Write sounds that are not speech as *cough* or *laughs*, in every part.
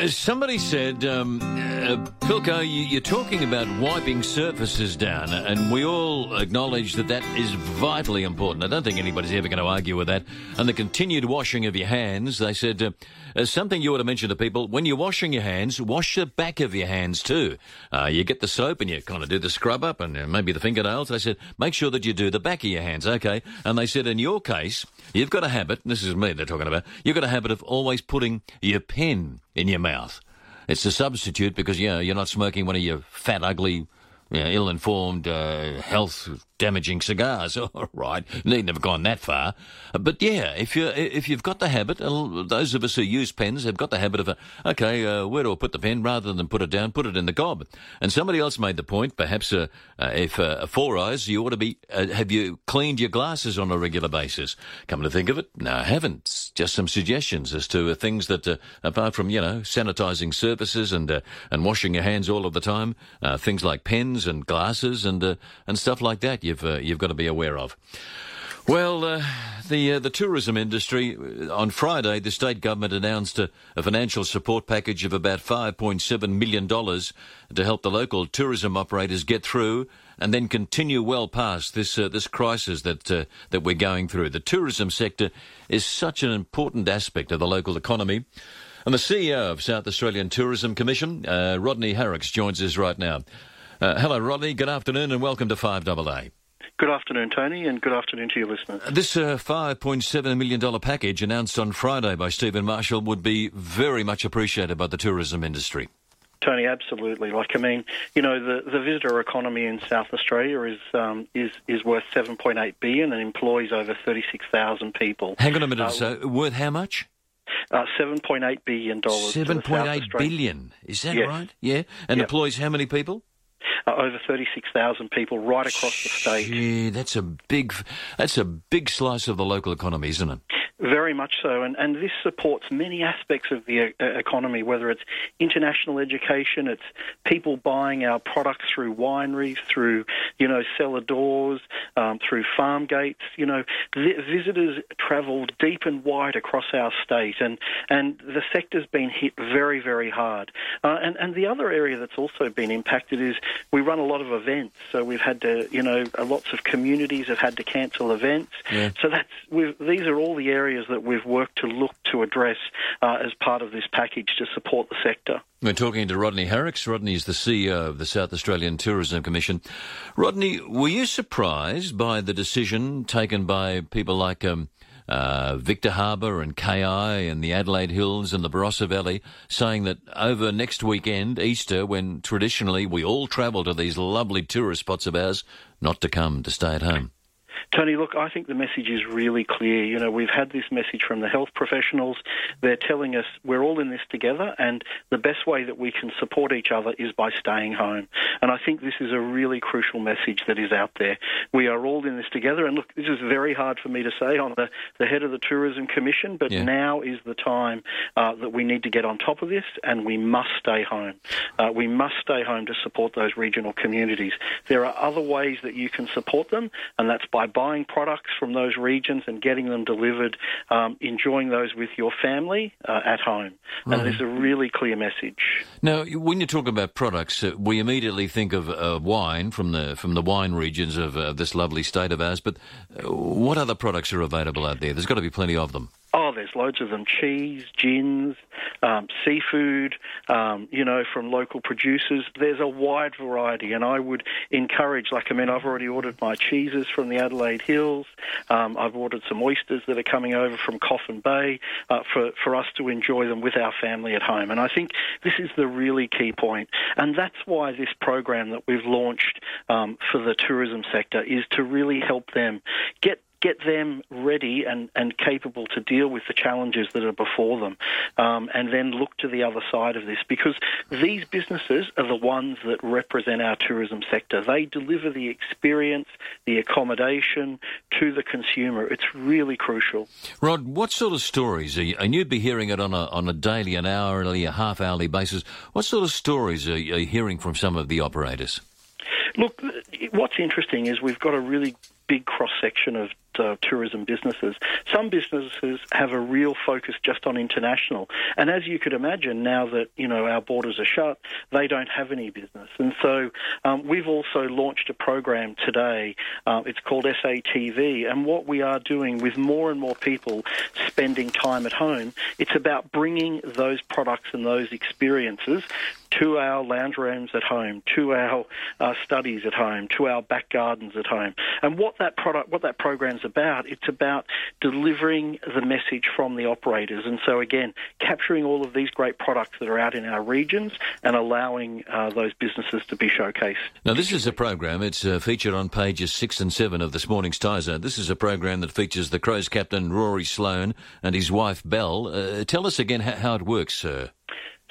Uh, somebody said, um, uh, Pilko, you, are talking about wiping surfaces down, and we all acknowledge that that is vitally important. I don't think anybody's ever going to argue with that. And the continued washing of your hands, they said, uh, uh, something you ought to mention to people, when you're washing your hands, wash the back of your hands too. Uh, you get the soap and you kind of do the scrub up and uh, maybe the fingernails. They said, make sure that you do the back of your hands, okay? And they said, in your case, you've got a habit, this is me they're talking about, you've got a habit of always putting your pen in your mouth. It's a substitute because, know, you're not smoking one of your fat, ugly, ill-informed, uh, health damaging cigars. *laughs* All right, needn't have gone that far, but yeah, if you if you've got the habit, those of us who use pens have got the habit of, uh, okay, uh, where do I put the pen? Rather than put it down, put it in the gob. And somebody else made the point, perhaps uh, uh, if uh, four eyes, you ought to be. Uh, have you cleaned your glasses on a regular basis? Come to think of it, no, I haven't. Just some suggestions as to uh, things that, uh, apart from you know, sanitising surfaces and uh, and washing your hands all of the time, things like pens and glasses and and stuff like that. You you've uh, you've got to be aware of. Well, uh, the uh, the tourism industry uh, on Friday, the state government announced a, a financial support package of about five point seven million dollars to help the local tourism operators get through and then continue well past this uh, this crisis that uh, that we're going through. The tourism sector is such an important aspect of the local economy. And the CEO of South Australian Tourism Commission, Rodney Harrex, joins us right now. hello, Rodney. Good afternoon, and welcome to Five AA. Good afternoon, Tony, and good afternoon to your listeners. This uh, $5.7 million package announced on Friday by Stephen Marshall would be very much appreciated by the tourism industry. Tony, absolutely. Like I mean, you know, the, the visitor economy in South Australia is um, is is worth 7.8 billion and employs over 36,000 people. Hang on a minute. Uh, so worth how much? Uh, seven point eight billion dollars. Seven point eight billion. Is that yes. right? Yeah, and yep. employs how many people? Uh, over 36,000 people right across the state. Yeah, that's a big, that's a big slice of the local economy, isn't it? Very much so, and, and this supports many aspects of the uh, economy, whether it's international education, it's people buying our products through wineries, through, you know, cellar doors, um, through farm gates. You know, visitors travel deep and wide across our state, and, and the sector's been hit very, very hard. Uh, and, and the other area that's also been impacted is we run a lot of events, so we've had to, you know, lots of communities have had to cancel events. Yeah. So that's, these are all the areas areas that we've worked to look to address uh, as part of this package to support the sector. We're talking to Rodney Harrex. Rodney is the CEO of the South Australian Tourism Commission. Rodney, were you surprised by the decision taken by people like um, uh, Victor Harbor and KI and the Adelaide Hills and the Barossa Valley, saying that over next weekend, Easter, when traditionally we all travel to these lovely tourist spots of ours, not to come, to stay at home? Tony, look, I think the message is really clear. You know, we've had this message from the health professionals. They're telling us we're all in this together, and the best way that we can support each other is by staying home. And I think this is a really crucial message that is out there. We are all in this together. And look, this is very hard for me to say on the, the head of the Tourism Commission, but yeah. now is the time uh, that we need to get on top of this, and we must stay home. Uh, we must stay home to support those regional communities. There are other ways that you can support them, and that's by buying products from those regions and getting them delivered, um, enjoying those with your family uh, at home. Right. And it's a really clear message. Now, when you talk about products, uh, we immediately think of uh, wine from the from the wine regions of uh, this lovely state of ours. But uh, what other products are available out there? There's got to be plenty of them. Oh, there's loads of them: cheese, gins, um, seafood. Um, you know, from local producers. There's a wide variety, and I would encourage. Like, I mean, I've already ordered my cheeses from the Adelaide Hills. Um, I've ordered some oysters that are coming over from Coffin Bay uh, for for us to enjoy them with our family at home. And I think this is the really key point. and that's why this program that we've launched um, for the tourism sector is to really help them get get them ready and, and capable to deal with the challenges that are before them, um, and then look to the other side of this because these businesses are the ones that represent our tourism sector. They deliver the experience, the accommodation to the consumer. It's really crucial. Rod, what sort of stories are you, and you'd be hearing it on a on a daily, an hourly, a half hourly basis? What sort of stories are you hearing from some of the operators? Look, what's interesting is we've got a really big cross section of uh, tourism businesses. Some businesses have a real focus just on international, and as you could imagine, now that you know our borders are shut, they don't have any business, and so um, we've also launched a program today. Uh, it's called SATV, and what we are doing with more and more people spending time at home, it's about bringing those products and those experiences to our lounge rooms at home, to our uh, studies at home, to our back gardens at home. And what that product, what that program's about, it's about delivering the message from the operators. And so again, capturing all of these great products that are out in our regions and allowing uh, those businesses to be showcased. Now, this is a program. It's uh, featured on pages six and seven of this morning's Tiser. This is a program that features the Crows captain Rory Sloane and his wife Belle. Uh, tell us again how, how it works, sir.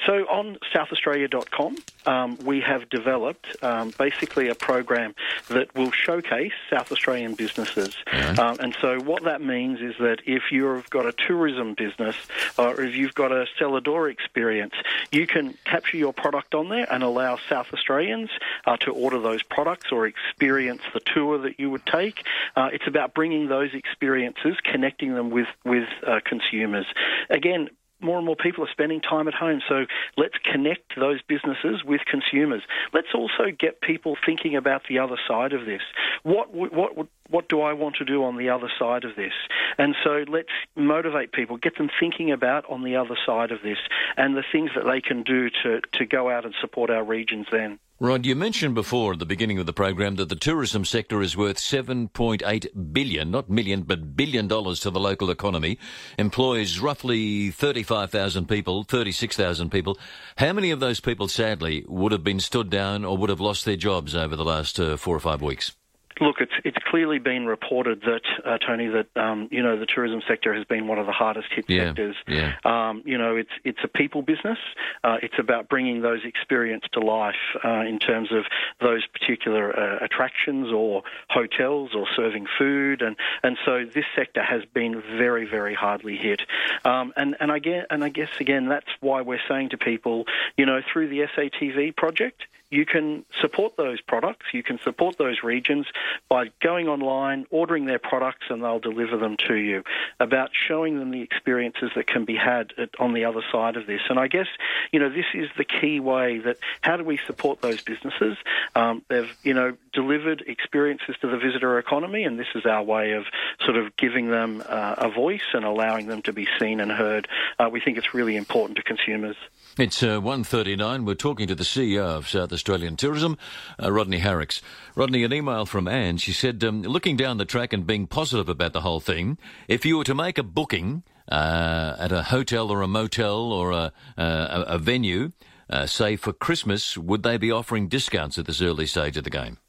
So on southaustralia.com, um, we have developed um, basically a program that will showcase South Australian businesses. Um, and so what that means is that if you've got a tourism business or if you've got a cellar door experience, you can capture your product on there and allow South Australians uh, to order those products or experience the tour that you would take. Uh, it's about bringing those experiences, connecting them with, with uh, consumers. Again, more and more people are spending time at home. So let's connect those businesses with consumers. Let's also get people thinking about the other side of this. What what what do I want to do on the other side of this? And so let's motivate people, get them thinking about on the other side of this, and the things that they can do to to go out and support our regions then. Rod, you mentioned before at the beginning of the program that the tourism sector is worth 7.8 billion, not million, but billion dollars to the local economy, employs roughly 35,000 people, 36,000 people. How many of those people, sadly, would have been stood down or would have lost their jobs over the last uh, four or five weeks? Look, it's it's clearly been reported that uh, Tony that um, you know the tourism sector has been one of the hardest hit yeah, sectors. Yeah. Um, you know, it's it's a people business. Uh, it's about bringing those experiences to life uh, in terms of those particular uh, attractions or hotels or serving food, and and so this sector has been very very hardly hit. Um, and and I guess and I guess again that's why we're saying to people, you know, through the SATV project you can support those products, you can support those regions by going online, ordering their products, and they'll deliver them to you. About showing them the experiences that can be had at, on the other side of this. And I guess, you know, this is the key way that how do we support those businesses? Um, they've, you know, delivered experiences to the visitor economy, and this is our way of sort of giving them uh, a voice and allowing them to be seen and heard. Uh, we think it's really important to consumers. It's uh, 1.39. We're talking to the CEO of South Australian Tourism, uh, Rodney Harrex. Rodney, an email from Anne. She said, um, looking down the track and being positive about the whole thing, if you were to make a booking uh, at a hotel or a motel or a, a, a venue, uh, say for Christmas, would they be offering discounts at this early stage of the game?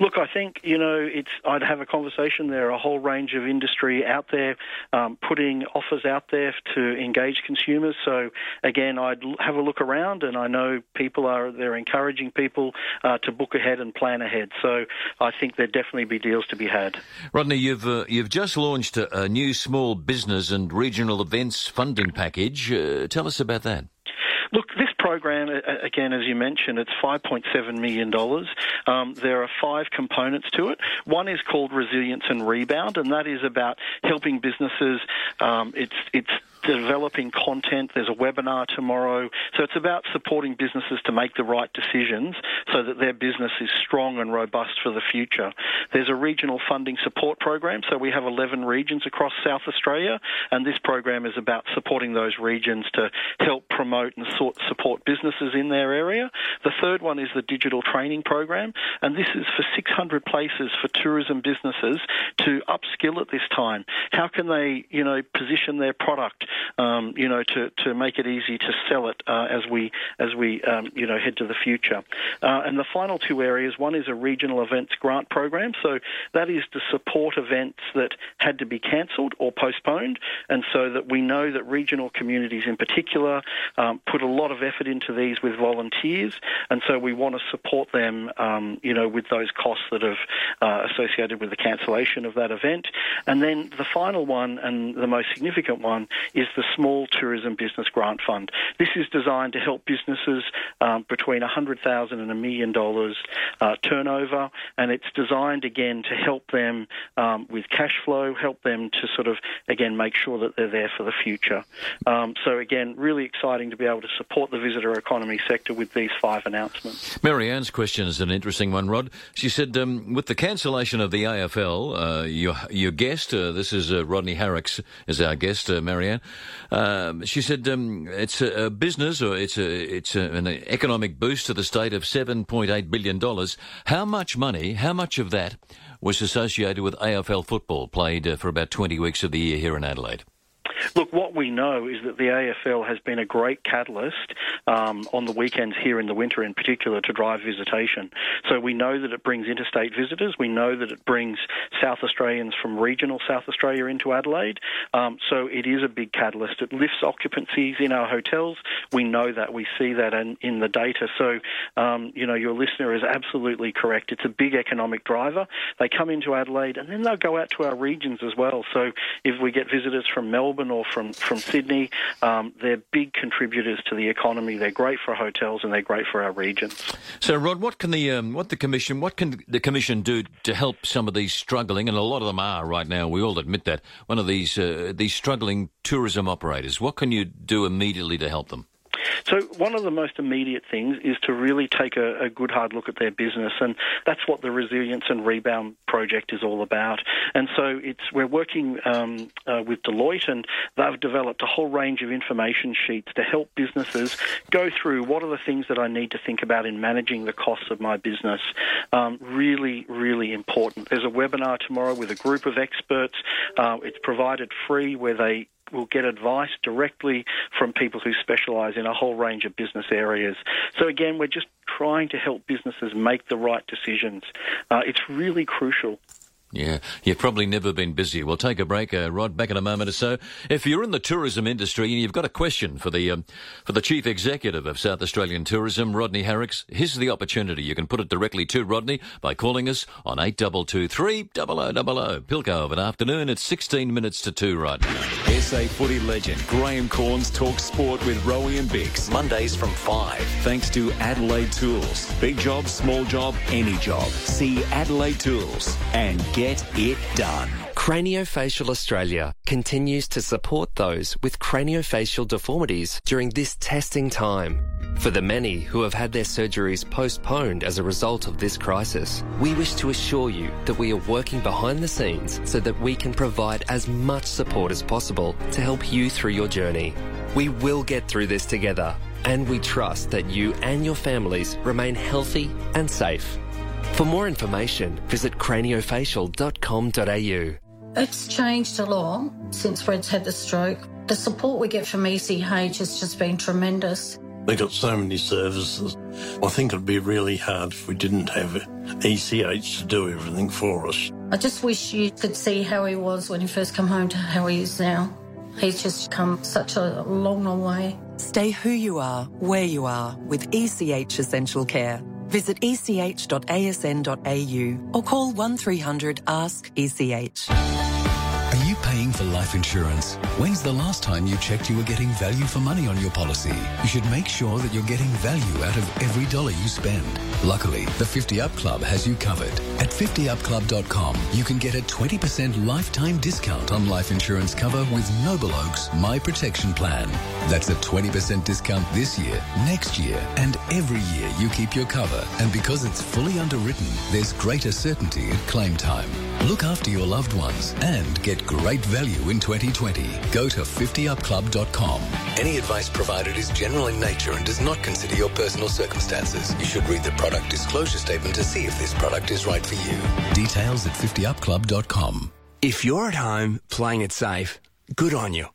Look, I think you know it's. I'd have a conversation. There are a whole range of industry out there um, putting offers out there to engage consumers. So again, I'd have a look around, and I know people are they're encouraging people uh, to book ahead and plan ahead. So I think there'd definitely be deals to be had. Rodney, you've uh, you've just launched a, a, new small business and regional events funding package. Uh, tell us about that. Look, program, again, as you mentioned, it's $5.7 million. Um, there are five components to it. One is called Resilience and Rebound, and that is about helping businesses. Um, it's, it's developing content. There's a webinar tomorrow. So it's about supporting businesses to make the right decisions so that their business is strong and robust for the future. There's a regional funding support program. So we have 11 regions across South Australia, and this program is about supporting those regions to help promote and support businesses in their area. The third one is the digital training program, and this is for 600 places for tourism businesses to upskill at this time. How can they, you know, position their product um, you know, to, to make it easy to sell it uh, as we as we um, you know head to the future. Uh, and the final two areas, one is a regional events grant program, so that is to support events that had to be cancelled or postponed, and so that we know that regional communities in particular um, put a lot of effort into these with volunteers, and so we want to support them, um, you know, with those costs that have uh, associated with the cancellation of that event. And then the final one and the most significant one is is the Small Tourism Business Grant Fund. This is designed to help businesses um, between 100,000 and a million dollars uh, turnover, and it's designed again to help them um, with cash flow, help them to sort of again make sure that they're there for the future. Um, so again, really exciting to be able to support the visitor economy sector with these five announcements. Marianne's question is an interesting one, Rod. She said, um, with the cancellation of the AFL, uh, your your guest, uh, this is uh, Rodney Harrex, is our guest, uh, Marianne. Um, she said um, it's a, a, business or it's a it's a, an economic boost to the state of seven point eight billion dollars. How much money? How much of that was associated with AFL football played uh, for about twenty weeks of the year here in Adelaide? Look, what we know is that the AFL has been a great catalyst um, on the weekends here in the winter, in particular, to drive visitation. So we know that it brings interstate visitors. We know that it brings South Australians from regional South Australia into Adelaide. Um, so it is a big catalyst. It lifts occupancies in our hotels. We know that. We see that in, in the data. So, um, you know, your listener is absolutely correct. It's a big economic driver. They come into Adelaide and then they'll go out to our regions as well. So if we get visitors from Melbourne or from, from Sydney. Um, they're big contributors to the economy. They're great for hotels and they're great for our regions. So, Rod, what can the um, what the commission what can the commission do to help some of these struggling and a lot of them are right now. We all admit that one of these uh, these struggling tourism operators. What can you do immediately to help them? So one of the most immediate things is to really take a, a, good hard look at their business, and that's what the resilience and rebound project is all about. And so it's we're working um, uh, with Deloitte, and they've developed a whole range of information sheets to help businesses go through what are the things that I need to think about in managing the costs of my business. Um, really, really important. There's a webinar tomorrow with a group of experts. Uh, it's provided free where they will get advice directly from people who specialise in a whole range of business areas. So again, we're just trying to help businesses make the right decisions. Uh, it's really crucial. Yeah, you've probably never been busier. We'll take a break, uh, Rod, back in a moment or so. If you're in the tourism industry and you've got a question for the um, for the Chief Executive of South Australian Tourism, Rodney Harrex, here's the opportunity. You can put it directly to Rodney by calling us on 8223 0000. Pilco of an afternoon at 16 minutes to 2 right now. SA footy legend Graham Cornes talks sport with Rowie and Bix. Mondays from 5. Thanks to Adelaide Tools. Big job, small job, any job. See Adelaide Tools and get Get it done. Craniofacial Australia continues to support those with craniofacial deformities during this testing time. For the many who have had their surgeries postponed as a result of this crisis, we wish to assure you that we are working behind the scenes so that we can provide as much support as possible to help you through your journey. We will get through this together, and we trust that you and your families remain healthy and safe. For more information, visit craniofacial.com.au. It's changed a lot since Red's had the stroke. The support we get from ECH has just been tremendous. They've got so many services. I think it'd be really hard if we didn't have ECH to do everything for us. I just wish you could see how he was when he first came home to how he is now. He's just come such a long, long way. Stay who you are, where you are with ECH Essential Care. Visit ech.asn.au or call 1300 Ask ECH. You paying for life insurance? When's the last time you checked you were getting value for money on your policy? You should make sure that you're getting value out of every dollar you spend. Luckily, the 50 Up Club has you covered. At 50upclub.com, you can get a 20% lifetime discount on life insurance cover with Noble Oak's My Protection Plan. That's a 20% discount this year, next year, and every year you keep your cover. And because it's fully underwritten, there's greater certainty at claim time. Look after your loved ones and get great value in 2020. Go to 50upclub.com. Any advice provided is general in nature and does not consider your personal circumstances. You should read the product disclosure statement to see if this product is right for you. Details at 50upclub.com. If you're at home playing it safe, good on you.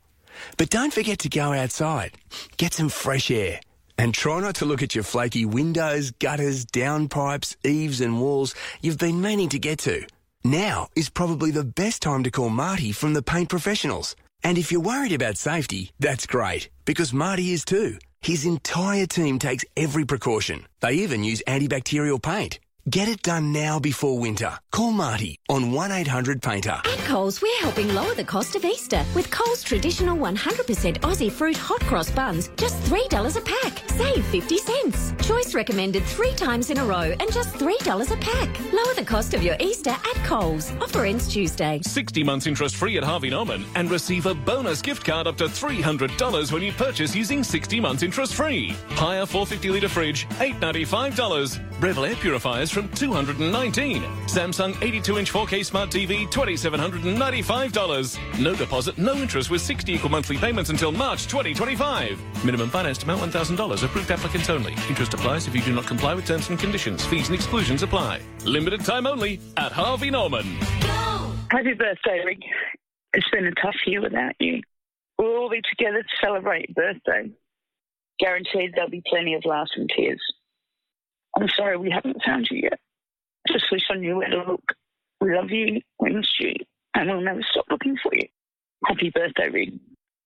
But don't forget to go outside, get some fresh air, and try not to look at your flaky windows, gutters, downpipes, eaves, and walls you've been meaning to get to. Now is probably the best time to call Marty from the Paint Professionals. And if you're worried about safety, that's great, because Marty is too. His entire team takes every precaution. They even use antibacterial paint. Get it done now before winter. Call Marty on 1800 Painter. At Coles, we're helping lower the cost of Easter with Coles traditional 100% Aussie fruit hot cross buns, just $3 a pack. Save 50 cents. Choice recommended three times in a row and just $3 a pack. Lower the cost of your Easter at Coles. Offer ends Tuesday. 60 months interest free at Harvey Norman and receive a bonus gift card up to $300 when you purchase using 60 months interest free. Haier 450 litre fridge, $895. Breville air purifiers from 219 Samsung 82 inch 4K smart TV, $2,795. No deposit, no interest with 60 equal monthly payments until March 2025. Minimum financed amount $1,000. Approved applicants only. Interest applies if you do not comply with terms and conditions. Fees and exclusions apply. Limited time only at Harvey Norman. Happy birthday, Rick. It's been a tough year without you. We'll all be together to celebrate your birthday. Guaranteed there'll be plenty of laughs and tears. I'm sorry we haven't found you yet. Just wish I knew where to look. We love you, we miss you, and we'll never stop looking for you. Happy birthday, Reed.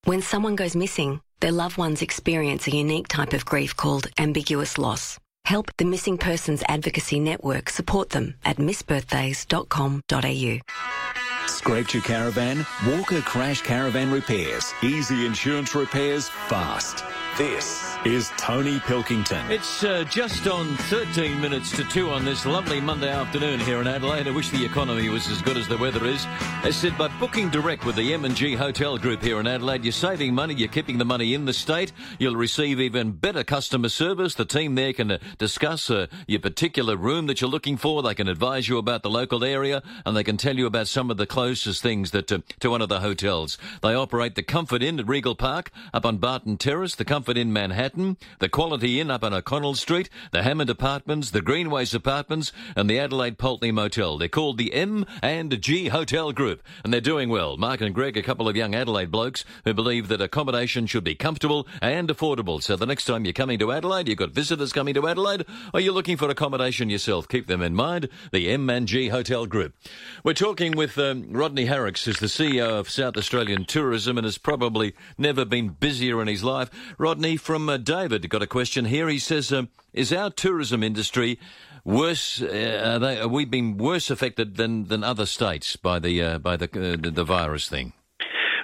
When someone goes missing, their loved ones experience a unique type of grief called ambiguous loss. Help the Missing Persons Advocacy Network support them at missbirthdays.com.au. Scraped your caravan? Walker Crash Caravan Repairs. Easy insurance repairs fast. This is Tony Pilkington. It's uh, just on 13 minutes to 2 on this lovely Monday afternoon here in Adelaide. I wish the economy was as good as the weather is. As said, by booking direct with the M&G Hotel Group here in Adelaide, you're saving money, you're keeping the money in the state, you'll receive even better customer service. The team there can uh, discuss uh, your particular room that you're looking for. They can advise you about the local area and they can tell you about some of the closest things that uh, to one of the hotels. They operate the Comfort Inn at Regal Park up on Barton Terrace, the Comfort Inn Manhattan, the Quality Inn up on O'Connell Street, the Hammond Apartments, the Greenways Apartments, and the Adelaide Pulteney Motel. They're called the M and G Hotel Group, and they're doing well. Mark and Greg, a couple of young Adelaide blokes who believe that accommodation should be comfortable and affordable. So the next time you're coming to Adelaide, you've got visitors coming to Adelaide, or you're looking for accommodation yourself, keep them in mind. The M and G Hotel Group. We're talking with um, Rodney Harrex, who's the CEO of South Australian Tourism, and has probably never been busier in his life. Rodney, from uh, David, got a question here. He says, um, "Is our tourism industry worse? Uh, are, they, we being worse affected than, than other states by the uh, by the, uh, the the virus thing?"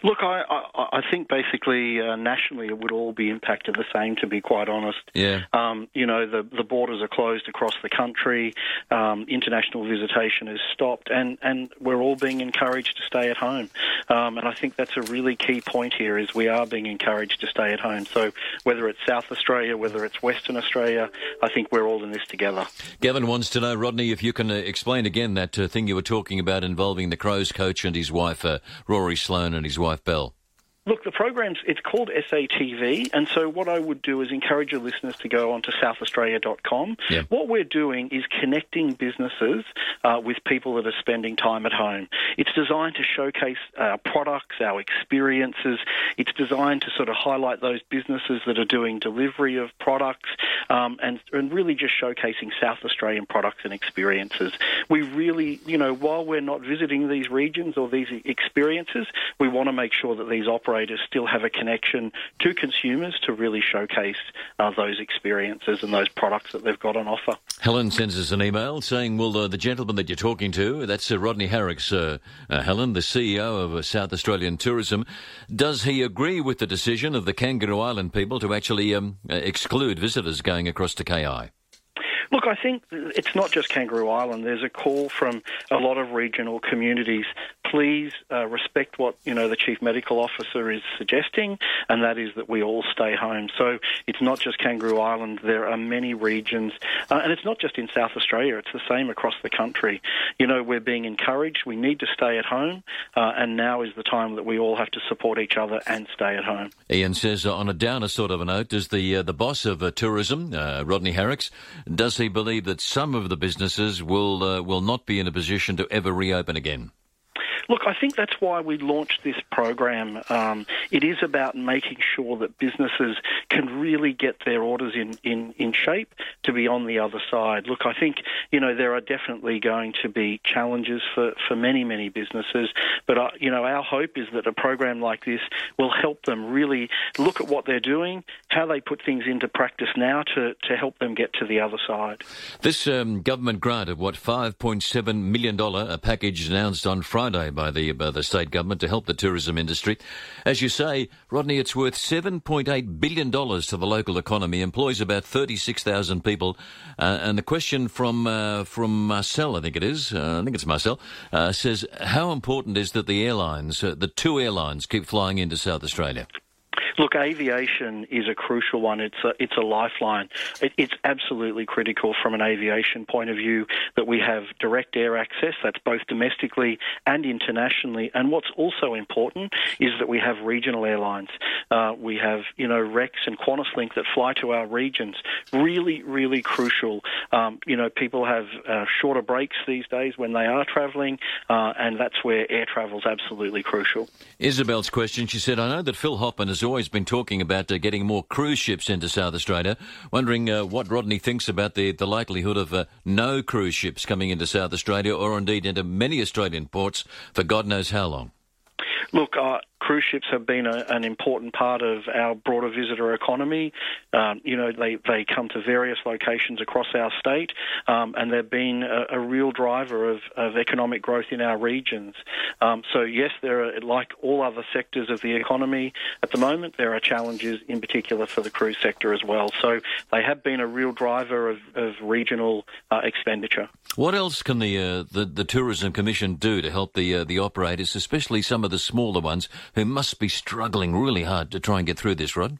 Look, I, I, I think basically uh, nationally it would all be impacted the same, to be quite honest. Yeah. Um, you know, the, the borders are closed across the country, um, international visitation is stopped, and, and we're all being encouraged to stay at home. Um, and I think that's a really key point here is we are being encouraged to stay at home. So whether it's South Australia, whether it's Western Australia, I think we're all in this together. Gavin wants to know, Rodney, if you can uh, explain again that uh, thing you were talking about involving the Crows coach and his wife, uh, Rory Sloane, and his wife, Belle. Look, the program's it's called SATV, and so what I would do is encourage your listeners to go onto southaustralia.com. Yeah. What we're doing is connecting businesses uh, with people that are spending time at home. It's designed to showcase our products, our experiences. It's designed to sort of highlight those businesses that are doing delivery of products, um, and and really just showcasing South Australian products and experiences. We really, you know, while we're not visiting these regions or these experiences, we want to make sure that these operators still have a connection to consumers to really showcase uh, those experiences and those products that they've got on offer. Helen sends us an email saying, well, uh, the gentleman that you're talking to, that's uh, Rodney Harrex, uh, uh, Helen, the CEO of uh, South Australian Tourism, does he agree with the decision of the Kangaroo Island people to actually um, exclude visitors going across to KI? Look, I think it's not just Kangaroo Island. There's a call from a lot of regional communities. Please uh, respect what you know the chief medical officer is suggesting, and that is that we all stay home. So it's not just Kangaroo Island. There are many regions, uh, and it's not just in South Australia. It's the same across the country. You know, we're being encouraged. We need to stay at home, uh, and now is the time that we all have to support each other and stay at home. Ian says, on a downer sort of a note, does the uh, the boss of uh, tourism, uh, Rodney Harrex, does he believe that some of the businesses will uh, will not be in a position to ever reopen again? Look, I think that's why we launched this program. Um, it is about making sure that businesses can really get their orders in, in, in shape to be on the other side. Look, I think, you know, there are definitely going to be challenges for, for many, many businesses, but, uh, you know, our hope is that a program like this will help them really look at what they're doing, how they put things into practice now to, to help them get to the other side. This um, government grant of what $5.7 million a package announced on Friday by the, by the state government to help the tourism industry. As you say, Rodney, it's worth $7.8 billion to the local economy, employs about 36,000 people. Uh, and the question from, uh, from Marcel, I think it is, uh, I think it's Marcel, uh, says, how important is that the airlines, uh, the two airlines, keep flying into South Australia? Look, aviation is a crucial one. It's a, it's a lifeline. It, it's absolutely critical from an aviation point of view that we have direct air access. That's both domestically and internationally. And what's also important is that we have regional airlines. Uh, we have, you know, Rex and QantasLink that fly to our regions. Really, really crucial. Um, you know, people have uh, shorter breaks these days when they are travelling, uh, and that's where air travel is absolutely crucial. Isabel's question, she said, I know that Phil Hoffman has always been talking about uh, getting more cruise ships into South Australia. Wondering uh, what Rodney thinks about the, the likelihood of uh, no cruise ships coming into South Australia or indeed into many Australian ports for God knows how long. Look, uh, cruise ships have been a, an important part of our broader visitor economy. Um, you know, they, they come to various locations across our state, um, and they've been a, a, real driver of, of economic growth in our regions. Um, so, yes, there are, like all other sectors of the economy at the moment, there are challenges in particular for the cruise sector as well. So, they have been a real driver of, of regional uh, expenditure. What else can the, uh, the, the Tourism Commission do to help the uh, the operators, especially some of the smaller ones who must be struggling really hard to try and get through this, Rod?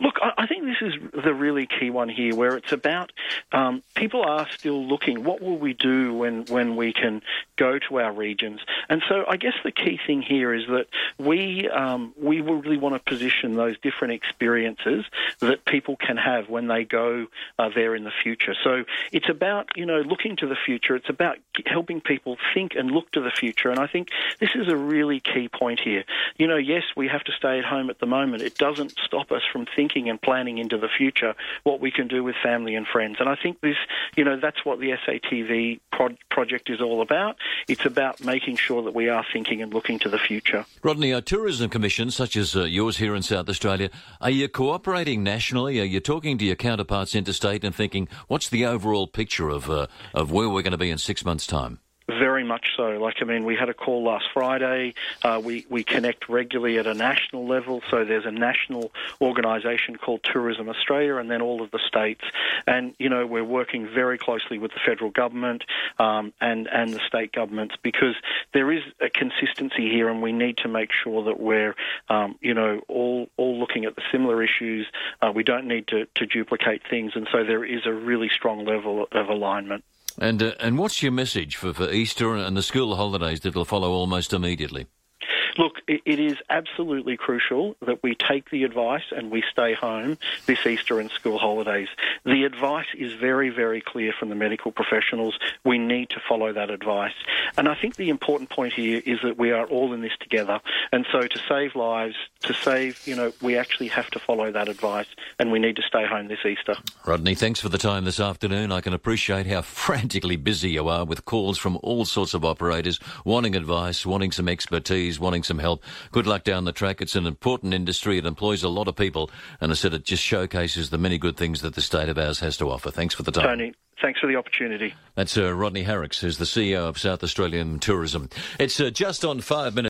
Look, I think this is the really key one here, where it's about um, people are still looking. What will we do when when we can go to our regions? And so, I guess the key thing here is that we um, we really want to position those different experiences that people can have when they go uh, there in the future. So it's about you know looking to the future. It's about helping people think and look to the future. And I think this is a really key point here. You know, yes, we have to stay at home at the moment. It doesn't stop us from thinking and planning into the future what we can do with family and friends. And I think this, you know, that's what the SATV pro- project is all about. It's about making sure that we are thinking and looking to the future. Rodney, a tourism commission such as uh, yours here in South Australia, are you cooperating nationally? Are you talking to your counterparts interstate and thinking, what's the overall picture of uh, of where we're going to be in six months' time? Very much so. Like, I mean, we had a call last Friday. Uh, we, we connect regularly at a national level. So there's a national organisation called Tourism Australia and then all of the states. And, you know, we're working very closely with the federal government um, and, and the state governments because there is a consistency here and we need to make sure that we're, um, you know, all, all looking at the similar issues. Uh, we don't need to, to duplicate things. And so there is a really strong level of alignment. And uh, and what's your message for, for Easter and the school holidays that will follow almost immediately? Look, it is absolutely crucial that we take the advice and we stay home this Easter and school holidays. The advice is very, very clear from the medical professionals. We need to follow that advice. And I think the important point here is that we are all in this together. And so to save lives, to save, you know, we actually have to follow that advice and we need to stay home this Easter. Rodney, thanks for the time this afternoon. I can appreciate how *laughs* frantically busy you are with calls from all sorts of operators wanting advice, wanting some expertise, wanting some help. Good luck down the track. It's an important industry. It employs a lot of people. And I said it just showcases the many good things that the state of ours has to offer. Thanks for the time. Tony, thanks for the opportunity. That's uh, Rodney Harrex, who's the CEO of South Australian Tourism. It's uh, just on five minutes.